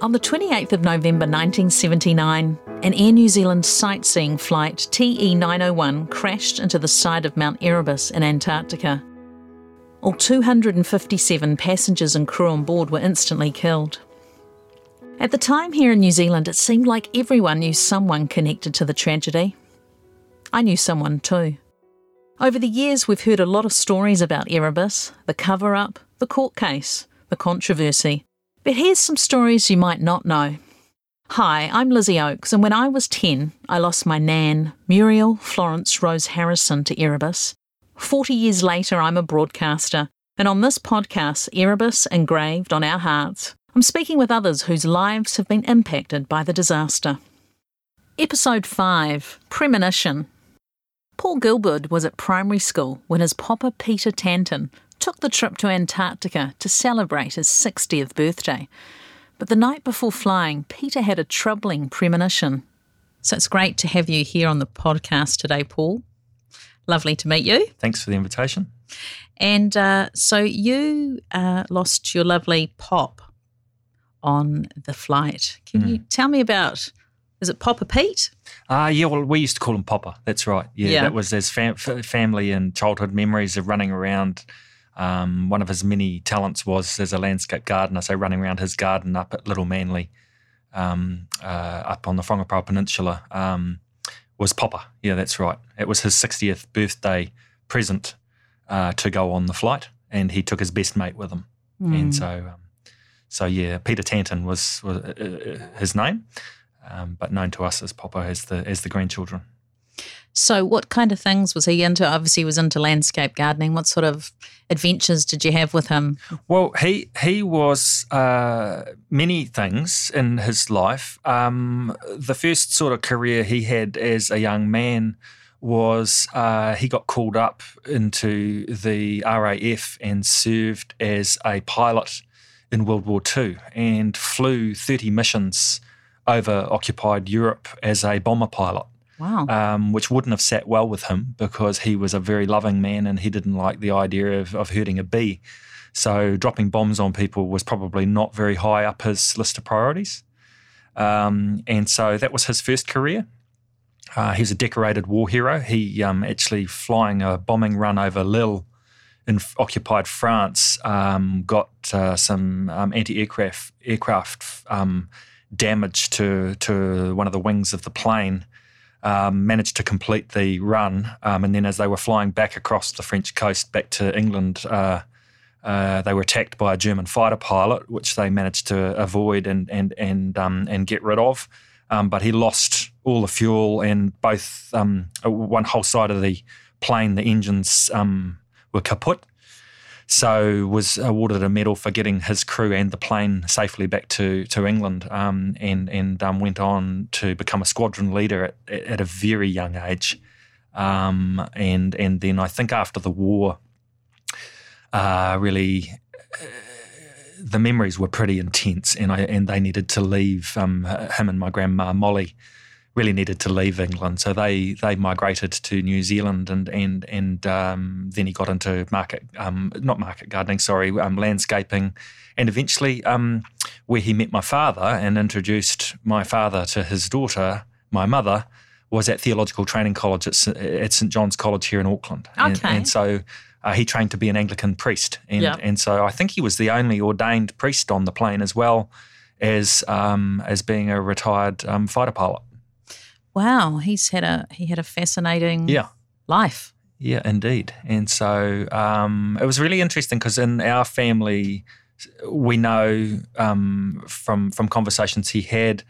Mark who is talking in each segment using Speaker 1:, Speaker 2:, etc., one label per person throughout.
Speaker 1: On the 28th of November 1979, an Air New Zealand sightseeing flight TE 901 crashed into the side of Mount Erebus in Antarctica. All 257 passengers and crew on board were instantly killed. At the time here in New Zealand, it seemed like everyone knew someone connected to the tragedy. I knew someone too. Over the years, we've heard a lot of stories about Erebus, the cover up, the court case, the controversy. But here's some stories you might not know. Hi, I'm Lizzie Oakes, and when I was 10, I lost my nan, Muriel Florence Rose Harrison, to Erebus. 40 years later, I'm a broadcaster, and on this podcast, Erebus Engraved on Our Hearts, I'm speaking with others whose lives have been impacted by the disaster. Episode 5 Premonition. Paul Gilbert was at primary school when his papa Peter Tanton took the trip to Antarctica to celebrate his 60th birthday. But the night before flying, Peter had a troubling premonition. So it's great to have you here on the podcast today, Paul. Lovely to meet you.
Speaker 2: Thanks for the invitation.
Speaker 1: And uh, so you uh, lost your lovely pop on the flight. Can mm. you tell me about? Is it Papa Pete?
Speaker 2: Uh, yeah, well, we used to call him Papa. That's right. Yeah, yeah. that was his fam- family and childhood memories of running around. Um, one of his many talents was as a landscape gardener, so running around his garden up at Little Manly, um, uh, up on the Whangaparaoa Peninsula, um, was Popper. Yeah, that's right. It was his 60th birthday present uh, to go on the flight, and he took his best mate with him. Mm. And so um, so yeah, Peter Tanton was, was uh, uh, his name, um, but known to us as Popper as the as the grandchildren.
Speaker 1: So, what kind of things was he into? Obviously, he was into landscape gardening. What sort of adventures did you have with him?
Speaker 2: Well, he he was uh, many things in his life. Um, the first sort of career he had as a young man was uh, he got called up into the RAF and served as a pilot in World War II and flew 30 missions over occupied Europe as a bomber pilot.
Speaker 1: Wow.
Speaker 2: Um, which wouldn't have sat well with him because he was a very loving man and he didn't like the idea of, of hurting a bee. So dropping bombs on people was probably not very high up his list of priorities. Um, and so that was his first career. Uh, he was a decorated war hero. He um, actually flying a bombing run over Lille in occupied France um, got uh, some um, anti-aircraft aircraft um, damage to to one of the wings of the plane. Um, managed to complete the run, um, and then as they were flying back across the French coast back to England, uh, uh, they were attacked by a German fighter pilot, which they managed to avoid and and and um, and get rid of. but he lost all the fuel and both one whole side of the plane, the engines were kaput. So was awarded a medal for getting his crew and the plane safely back to to England, um, and and um, went on to become a squadron leader at, at a very young age, um, and and then I think after the war, uh, really. Uh, the memories were pretty intense, and I and they needed to leave um, him and my grandma Molly really needed to leave England. So they they migrated to New Zealand and and and um, then he got into market um, not market gardening, sorry, um, landscaping, and eventually um, where he met my father and introduced my father to his daughter, my mother. Was at Theological Training College at, at St John's College here in Auckland,
Speaker 1: okay. and,
Speaker 2: and so uh, he trained to be an Anglican priest, and yep. and so I think he was the only ordained priest on the plane as well as um, as being a retired um, fighter pilot.
Speaker 1: Wow, he's had a he had a fascinating
Speaker 2: yeah.
Speaker 1: life.
Speaker 2: Yeah, indeed. And so um, it was really interesting because in our family, we know um, from from conversations he had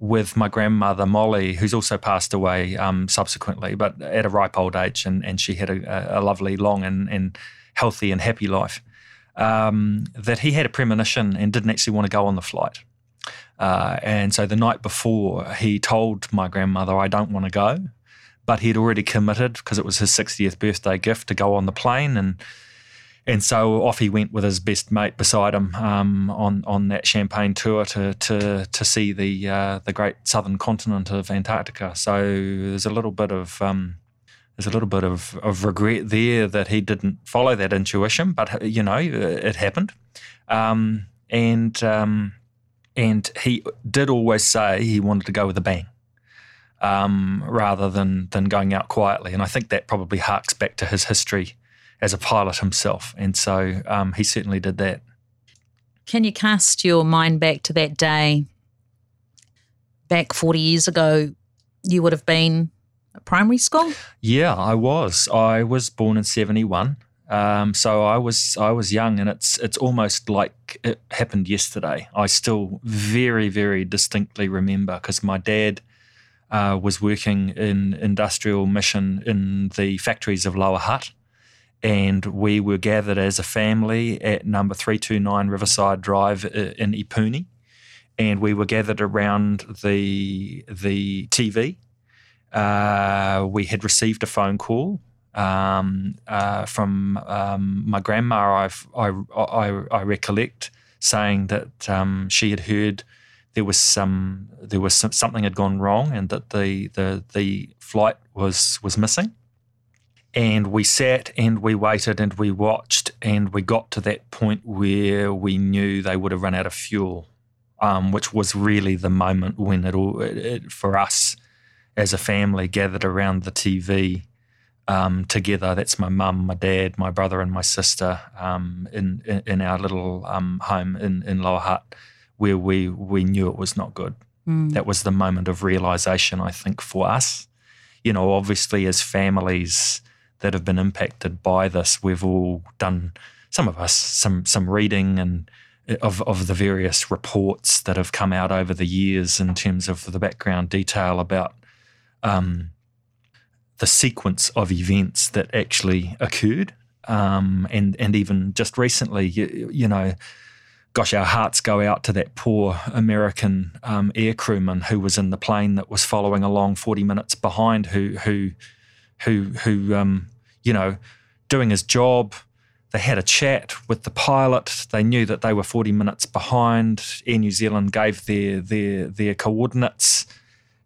Speaker 2: with my grandmother Molly, who's also passed away um, subsequently, but at a ripe old age, and, and she had a, a lovely, long, and, and healthy and happy life. Um, that he had a premonition and didn't actually want to go on the flight. Uh, and so the night before, he told my grandmother, I don't want to go. But he'd already committed because it was his 60th birthday gift to go on the plane. And and so off he went with his best mate beside him um, on on that champagne tour to to to see the uh, the great southern continent of Antarctica. So there's a little bit of um, there's a little bit of, of regret there that he didn't follow that intuition, but you know it happened, um, and um, and he did always say he wanted to go with a bang um, rather than than going out quietly. And I think that probably harks back to his history as a pilot himself. And so um, he certainly did that.
Speaker 1: Can you cast your mind back to that day? Back 40 years ago, you would have been at primary school?
Speaker 2: Yeah, I was. I was born in 71. Um, so I was I was young, and it's it's almost like it happened yesterday. I still very very distinctly remember because my dad uh, was working in industrial mission in the factories of Lower Hutt, and we were gathered as a family at number 329 Riverside Drive uh, in Epuni. And we were gathered around the, the TV. Uh, we had received a phone call um, uh, from um, my grandma, I've, I, I, I, recollect, saying that um, she had heard there was some there was some, something had gone wrong and that the the the flight was was missing. And we sat and we waited and we watched and we got to that point where we knew they would have run out of fuel, um, which was really the moment when it all it, it, for us as a family gathered around the TV um, together. That's my mum, my dad, my brother, and my sister um, in, in, in our little um, home in in Lower Hutt, where we we knew it was not good. Mm. That was the moment of realization, I think, for us. You know, obviously as families that have been impacted by this. We've all done some of us some some reading and uh, of of the various reports that have come out over the years in terms of the background detail about um, the sequence of events that actually occurred, um, and and even just recently, you, you, know. Gosh, our hearts go out to that poor American um, air crewman who was in the plane that was following along 40 minutes behind, who who who who um, you know doing his job. They had a chat with the pilot. They knew that they were 40 minutes behind. Air New Zealand gave their their their coordinates.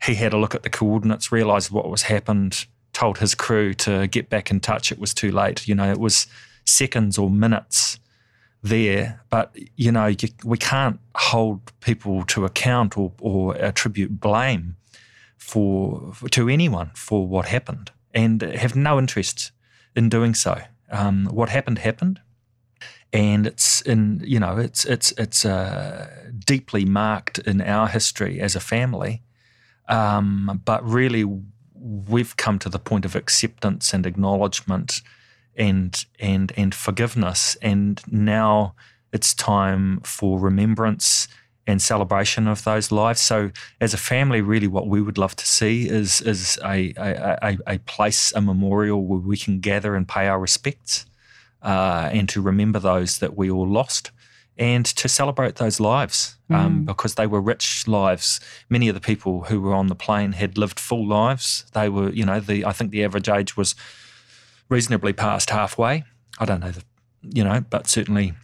Speaker 2: He had a look at the coordinates, realised what was happened, told his crew to get back in touch. It was too late. You know, it was seconds or minutes there, but you know, you, we can't hold people to account or, or attribute blame for to anyone for what happened and have no interest in doing so. Um, what happened happened, and it's in you know it's it's it's uh, deeply marked in our history as a family. Um, but really, we've come to the point of acceptance and acknowledgement, and and and forgiveness, and now it's time for remembrance and celebration of those lives. So, as a family, really, what we would love to see is is a a, a, place, a memorial where we can gather and pay our respects, uh, and to remember those that we all lost, and to celebrate those lives um, mm. because they were rich lives. Many of the people who were on the plane had lived full lives. They were, you know, the I think the average age was reasonably past halfway. I don't know the, you know, but certainly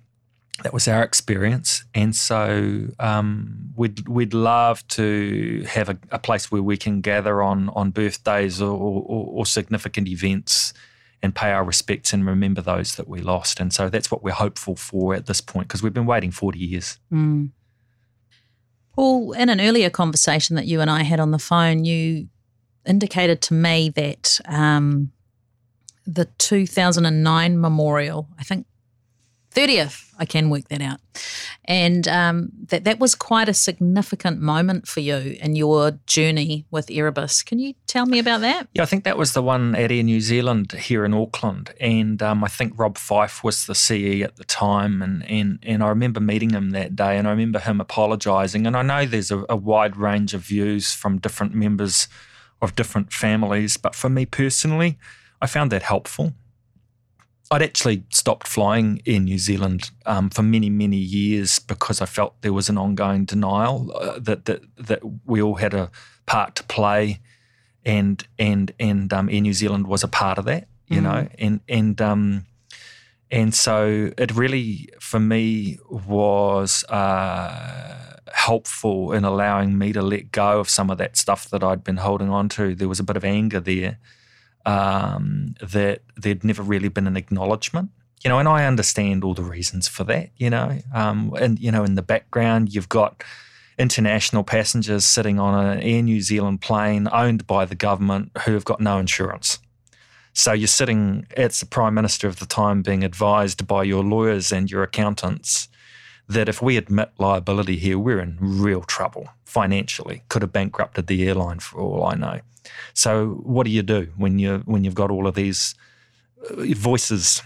Speaker 2: that was our experience, and so um, we'd we'd love to have a, a, place where we can gather on on birthdays or, or, or, significant events and pay our respects and remember those that we lost. And so that's what we're hopeful for at this point because we've been waiting forty years.
Speaker 1: Mm. Paul, in an earlier conversation that you and I had on the phone, you indicated to me that um, the 2009 memorial, I think 30th I can work that out. And um, that that was quite a significant moment for you in your journey with Erebus. Can you tell me about that?
Speaker 2: Yeah, I think that was the one at Air New Zealand here in Auckland, and um, I think Rob Fyfe was the CE at the time, and and and I remember meeting him that day, and I remember him apologising. And I know there's a, a wide range of views from different members of different families, but for me personally, I found that helpful. I'd actually stopped flying in New Zealand um, for many, many years because I felt there was an ongoing denial uh, that, that that we all had a part to play, and and and um, Air New Zealand was a part of that, you mm. know, and and um, and so it really for me was uh, helpful in allowing me to let go of some of that stuff that I'd been holding on to. There was a bit of anger there um, that there'd never really been an acknowledgement. You know, and I understand all the reasons for that. You know, um, and you know, in the background, you've got international passengers sitting on an Air New Zealand plane owned by the government who have got no insurance. So you're sitting as the Prime Minister of the time being advised by your lawyers and your accountants that if we admit liability here, we're in real trouble financially. Could have bankrupted the airline for all I know. So what do you do when you when you've got all of these uh, voices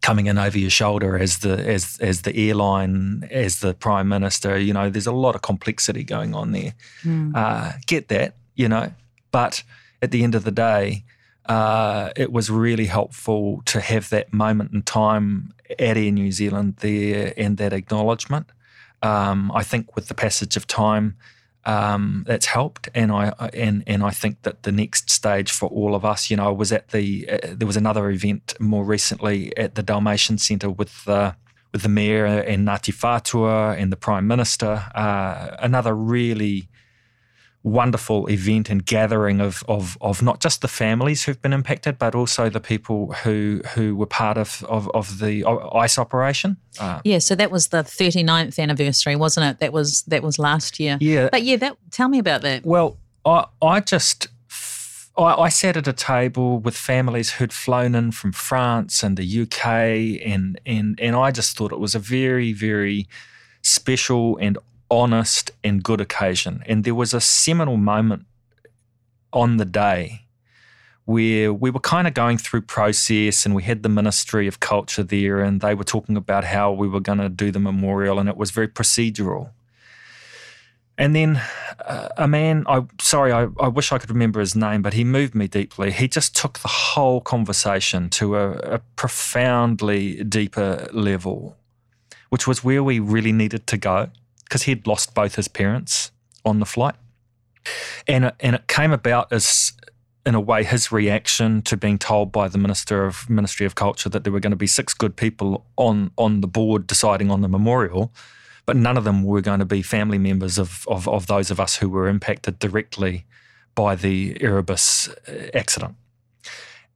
Speaker 2: coming in over your shoulder as the as as the airline as the prime minister? You know, there's a lot of complexity going on there. Mm. Uh, get that, you know, but at the end of the day, uh, it was really helpful to have that moment in time at Air New Zealand there and that acknowledgement. Um, I think with the passage of time, um, that's helped, and I and and I think that the next stage for all of us, you know, I was at the uh, there was another event more recently at the Dalmatian Centre with. Uh, with the mayor and Ngāti Whātua and the prime minister, uh, another really wonderful event and gathering of, of, of not just the families who've been impacted, but also the people who who were part of, of, of the ice operation.
Speaker 1: Uh, yeah, so that was the 39th anniversary, wasn't it? That was that was last year.
Speaker 2: Yeah.
Speaker 1: But yeah, that tell me about that.
Speaker 2: Well, I, I just I, I sat at a table with families who'd flown in from France and the UK and and and I just thought it was a very, very special and honest and good occasion. And there was a seminal moment on the day where we were kind of going through process and we had the Ministry of Culture there and they were talking about how we were going to do the memorial and it was very procedural. And then uh, a man, I sorry, I, I, wish I could remember his name, but he moved me deeply. He just took the whole conversation to a, a profoundly deeper level, which was where we really needed to go because he'd lost both his parents on the flight. And, and it came about as, in a way, his reaction to being told by the Minister of Ministry of Culture that there were going to be six good people on, on the board deciding on the memorial, but none of them were going to be family members of, of, of those of us who were impacted directly by the Erebus uh, accident.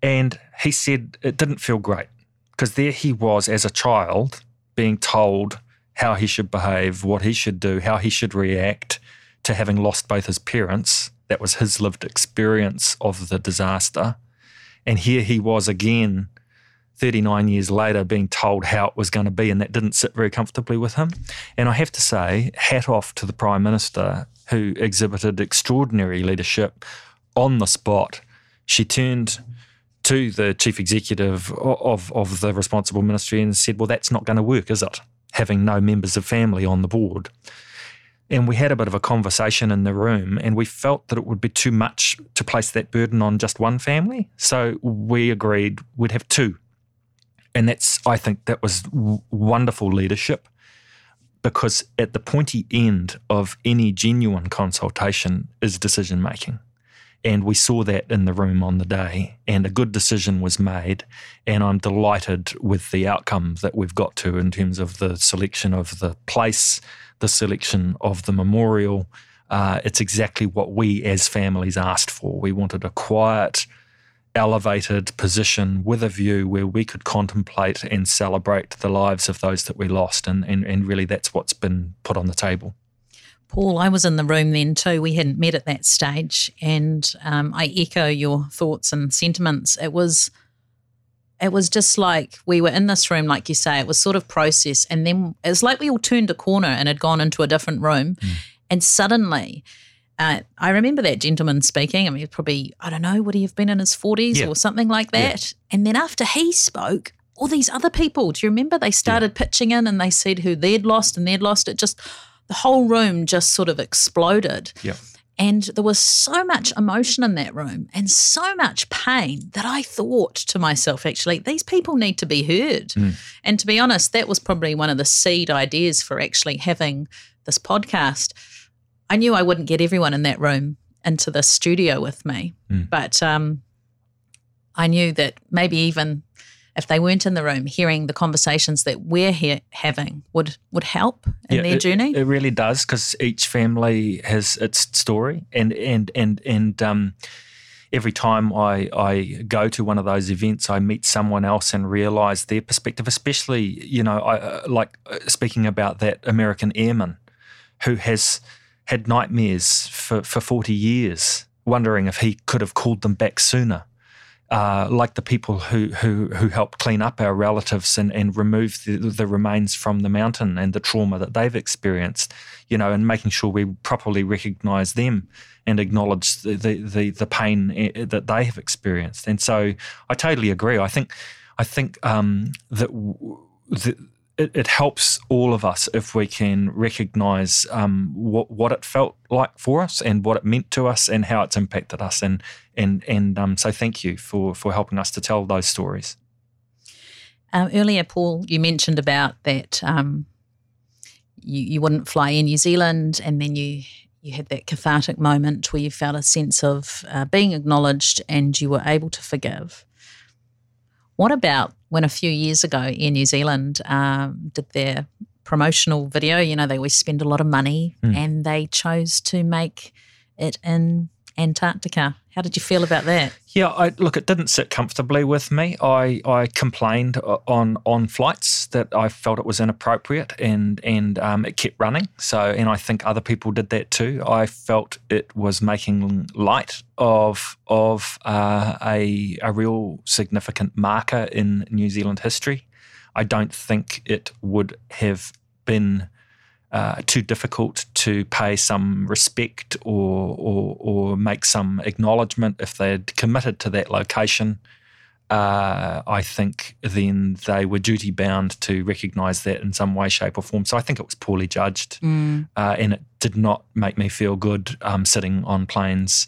Speaker 2: And he said it didn't feel great because there he was as a child being told how he should behave, what he should do, how he should react to having lost both his parents. That was his lived experience of the disaster. And here he was again, 39 years later, being told how it was going to be, and that didn't sit very comfortably with him. And I have to say, hat off to the Prime Minister who exhibited extraordinary leadership on the spot. She turned to the chief executive of, of the responsible ministry and said, Well, that's not going to work, is it? Having no members of family on the board. And we had a bit of a conversation in the room, and we felt that it would be too much to place that burden on just one family. So we agreed we'd have two. And that's, I think, that was w- wonderful leadership because at the pointy end of any genuine consultation is decision making. And we saw that in the room on the day, and a good decision was made. And I'm delighted with the outcome that we've got to in terms of the selection of the place, the selection of the memorial. Uh, it's exactly what we as families asked for. We wanted a quiet, elevated position with a view where we could contemplate and celebrate the lives of those that we lost. And, and, and really, that's what's been put on the table.
Speaker 1: Paul, I was in the room then too. We hadn't met at that stage, and um, I echo your thoughts and sentiments. It was, it was just like we were in this room, like you say. It was sort of process, and then it was like we all turned a corner and had gone into a different room, mm. and suddenly. Uh, I remember that gentleman speaking. I mean, probably, I don't know, would he have been in his 40s yeah. or something like that? Yeah. And then after he spoke, all these other people, do you remember? They started yeah. pitching in and they said who they'd lost and they'd lost. It just, the whole room just sort of exploded.
Speaker 2: Yeah.
Speaker 1: And there was so much emotion in that room and so much pain that I thought to myself, actually, these people need to be heard. Mm. And to be honest, that was probably one of the seed ideas for actually having this podcast. I knew I wouldn't get everyone in that room into the studio with me, mm. but um, I knew that maybe even if they weren't in the room, hearing the conversations that we're here having would would help in yeah, their
Speaker 2: it,
Speaker 1: journey.
Speaker 2: It really does because each family has its story, and and and and um, every time I I go to one of those events, I meet someone else and realize their perspective. Especially, you know, I uh, like uh, speaking about that American airman who has had nightmares for, for 40 years, wondering if he could have called them back sooner. Uh, like the people who, who who helped clean up our relatives and, and remove the, the remains from the mountain and the trauma that they've experienced, you know, and making sure we properly recognise them and acknowledge the, the, the, the, pain eh, that they have experienced. And so I totally agree. I think I think um, that. The, it, it, helps all of us if we can recognize um, what, what it felt like for us and what it meant to us and how it's impacted us. And and and um, so thank you for for helping us to tell those stories.
Speaker 1: Um, earlier, Paul, you mentioned about that um, you you wouldn't fly in New Zealand, and then you you had that cathartic moment where you felt a sense of uh, being acknowledged and you were able to forgive. What about when a few years ago Air New Zealand um, did their promotional video? You know, they always spend a lot of money mm. and they chose to make it in Antarctica. How did you feel about that?
Speaker 2: Yeah, I, look, it didn't sit comfortably with me. I, I complained on on flights that I felt it was inappropriate, and and um, it kept running. So, and I think other people did that too. I felt it was making light of of uh, a a real significant marker in New Zealand history. I don't think it would have been uh, too difficult to pay some respect or, or, or make some acknowledgement if they'd committed to that location. Uh, I think then they were duty bound to recognise that in some way, shape, or form. So I think it was poorly judged, mm. uh, and it did not make me feel good um, sitting on planes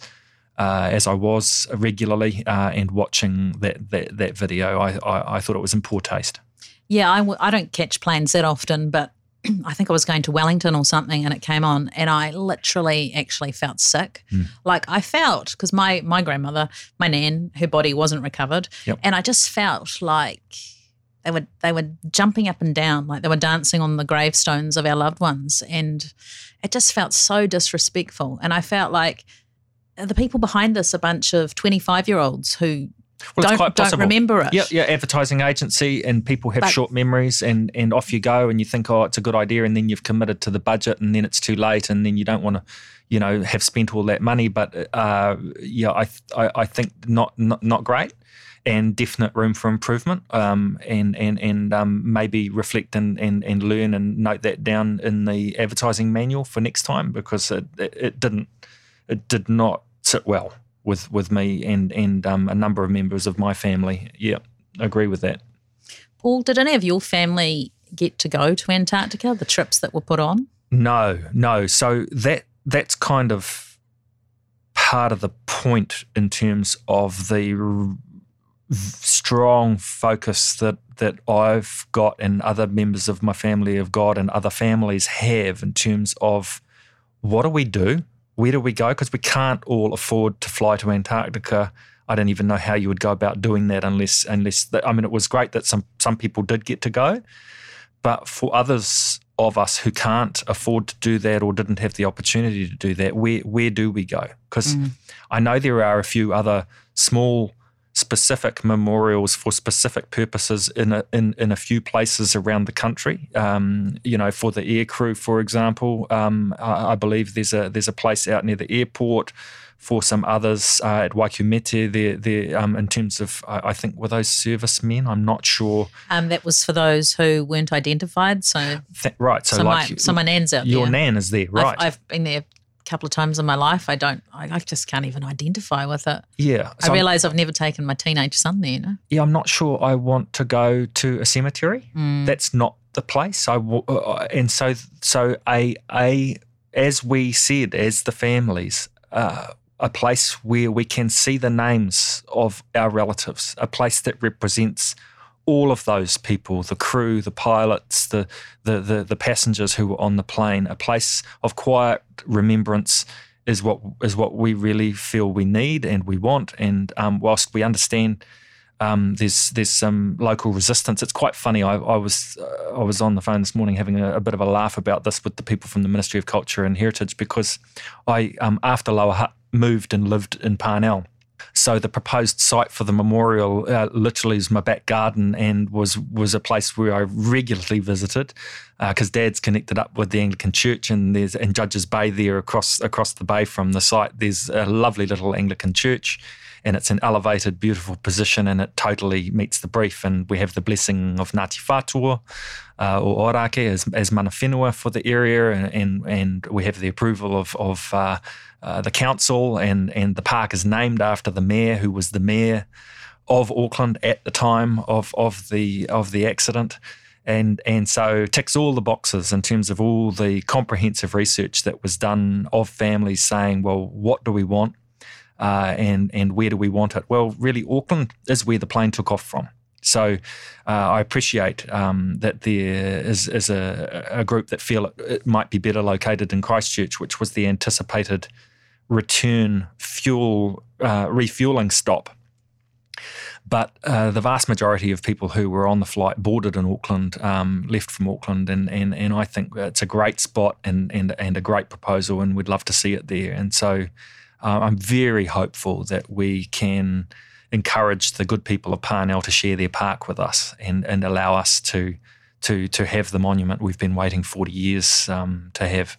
Speaker 2: uh, as I was regularly uh, and watching that that, that video. I, I, I thought it was in poor taste.
Speaker 1: Yeah, I w- I don't catch planes that often, but I think I was going to Wellington or something and it came on and I literally actually felt sick. Mm. Like I felt because my my grandmother, my nan, her body wasn't recovered yep. and I just felt like they were they were jumping up and down like they were dancing on the gravestones of our loved ones and it just felt so disrespectful and I felt like the people behind this a bunch of 25 year olds who well, don't, quite possible. Don't remember it.
Speaker 2: Yeah, yeah, advertising agency, and people have but, short memories, and and off you go, and you think, oh, it's a good idea, and then you've committed to the budget, and then it's too late, and then you don't want to, you know, have spent all that money. But uh, yeah, I, I, I think not, not not great, and definite room for improvement, um, and and and um, maybe reflect and, and and learn and note that down in the advertising manual for next time because it, it didn't, it did not sit well with with me and and um, a number of members of my family. Yeah, agree with that.
Speaker 1: Paul, did any of your family get to go to Antarctica? The trips that were put on?
Speaker 2: No, no. So that that's kind of part of the point in terms of the r- strong focus that that I've got and other members of my family have got and other families have in terms of what do we do where do we go? Because we can't all afford to fly to Antarctica. I don't even know how you would go about doing that unless unless I mean it was great that some some people did get to go, but for others of us who can't afford to do that or didn't have the opportunity to do that, where where do we go? Because mm. I know there are a few other small specific memorials for specific purposes in a, in, in a few places around the country. Um, you know, for the air crew, for example, um, I, I, believe there's a there's a place out near the airport. For some others uh, at Waikumete, there, there um, in terms of, I, I, think, were those servicemen? I'm not sure.
Speaker 1: Um, that was for those who weren't identified. So,
Speaker 2: Th- right. So,
Speaker 1: so
Speaker 2: like,
Speaker 1: my, so my nan's out
Speaker 2: your
Speaker 1: there.
Speaker 2: nan is there, right?
Speaker 1: I've, I've been there couple of times in my life. I don't, I, I just can't even identify with it.
Speaker 2: Yeah.
Speaker 1: So I realize i have never taken my teenage son there. You know?
Speaker 2: Yeah, I'm not sure I want to go to a cemetery. Mm. That's not the place. I uh, uh, and so so a a as we said as the families. Uh, a place where we can see the names of our relatives, a place that represents all of those people the crew, the pilots, the, the, the, the, passengers who were on the plane. A place of quiet remembrance is what is what we really feel we need and we want. And um, whilst we understand um, there's there's some local resistance, it's quite funny. I, I was uh, I was on the phone this morning having a, a, bit of a laugh about this with the people from the Ministry of Culture and Heritage because I um, after Lower Hutt moved and lived in Parnell So the proposed site for the memorial uh, literally is my back garden and was was a place where I regularly visited because uh, Dad's connected up with the Anglican Church and there's in Judges Bay there across across the bay from the site. There's a lovely little Anglican church and it's an elevated, beautiful position, and it totally meets the brief. And we have the blessing of Ngāti Whātua uh, or Ōrākei as, as mana whenua for the area, and, and, and we have the approval of, of uh, uh, the council, and, and the park is named after the mayor, who was the mayor of Auckland at the time of, of the of the accident and and so ticks all the boxes in terms of all the comprehensive research that was done of families saying, well, what do we want? Uh, and and where do we want it? Well, really, Auckland is where the plane took off from. So uh, I appreciate um, that there is, is a, a, group that feel it, it, might be better located in Christchurch, which was the anticipated return fuel uh, refueling stop. But uh, the vast majority of people who were on the flight boarded in Auckland, um, left from Auckland, and, and and I think it's a great spot and and and a great proposal, and we'd love to see it there. And so uh, I'm very hopeful that we can encourage the good people of Parnell to share their park with us and, and allow us to to to have the monument we've been waiting 40 years um, to have.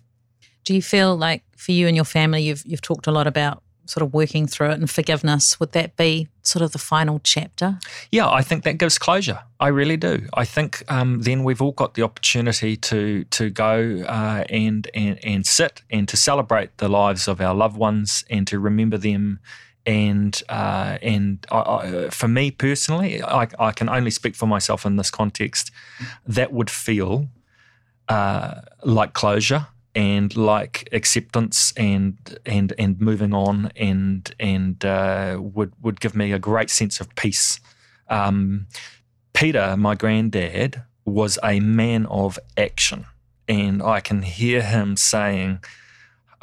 Speaker 1: Do you feel like for you and your family, you've you've talked a lot about sort of working through it and forgiveness, would that be sort of the final chapter?
Speaker 2: Yeah, I think that gives closure. I really do. I think um, then we've all got the opportunity to to go uh, and, and and sit and to celebrate the lives of our loved ones and to remember them. And uh, and I, I, for me personally, I, I can only speak for myself in this context. That would feel uh, like closure and like acceptance and and and moving on and and uh, would would give me a great sense of peace. Um, Peter, my granddad, was a man of action, and I can hear him saying.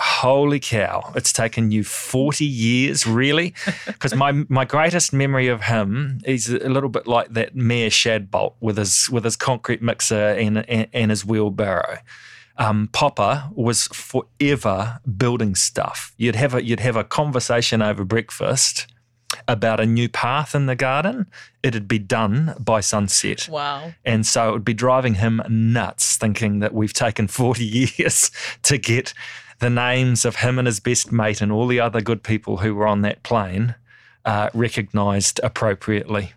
Speaker 2: Holy cow, it's taken you 40 years, really? Because my, my greatest memory of him is a little bit like that Mayor Shadbolt with his with his concrete mixer and, and, and his wheelbarrow um, Papa was forever building stuff. You'd have a you'd have a conversation over breakfast about a new path in the garden. It'd be done by sunset.
Speaker 1: Wow!
Speaker 2: And so it would be driving him nuts, thinking that we've taken forty years to get the names of him and his best mate and all the other good people who were on that plane uh, recognised appropriately.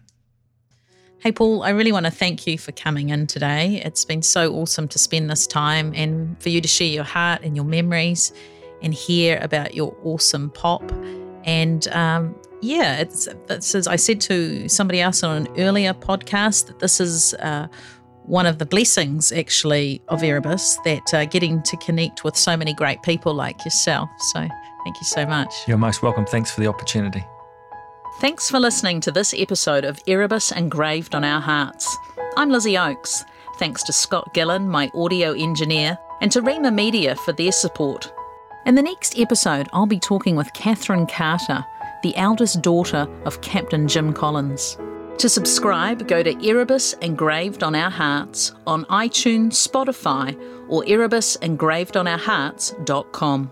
Speaker 1: Hey, Paul, I really want to thank you for coming in today. It's been so awesome to spend this time and for you to share your heart and your memories and hear about your awesome pop. And um, yeah, it's, it's, as I said to somebody else on an earlier podcast, that this is uh, one of the blessings actually of Erebus that uh, getting to connect with so many great people like yourself. So thank you so much.
Speaker 2: You're most welcome. Thanks for the opportunity.
Speaker 1: Thanks for listening to this episode of Erebus Engraved on Our Hearts. I'm Lizzie Oakes. Thanks to Scott Gillen, my audio engineer, and to Rima Media for their support. In the next episode, I'll be talking with Catherine Carter, the eldest daughter of Captain Jim Collins. To subscribe, go to Erebus Engraved on Our Hearts on iTunes, Spotify, or erebusengravedonourhearts.com.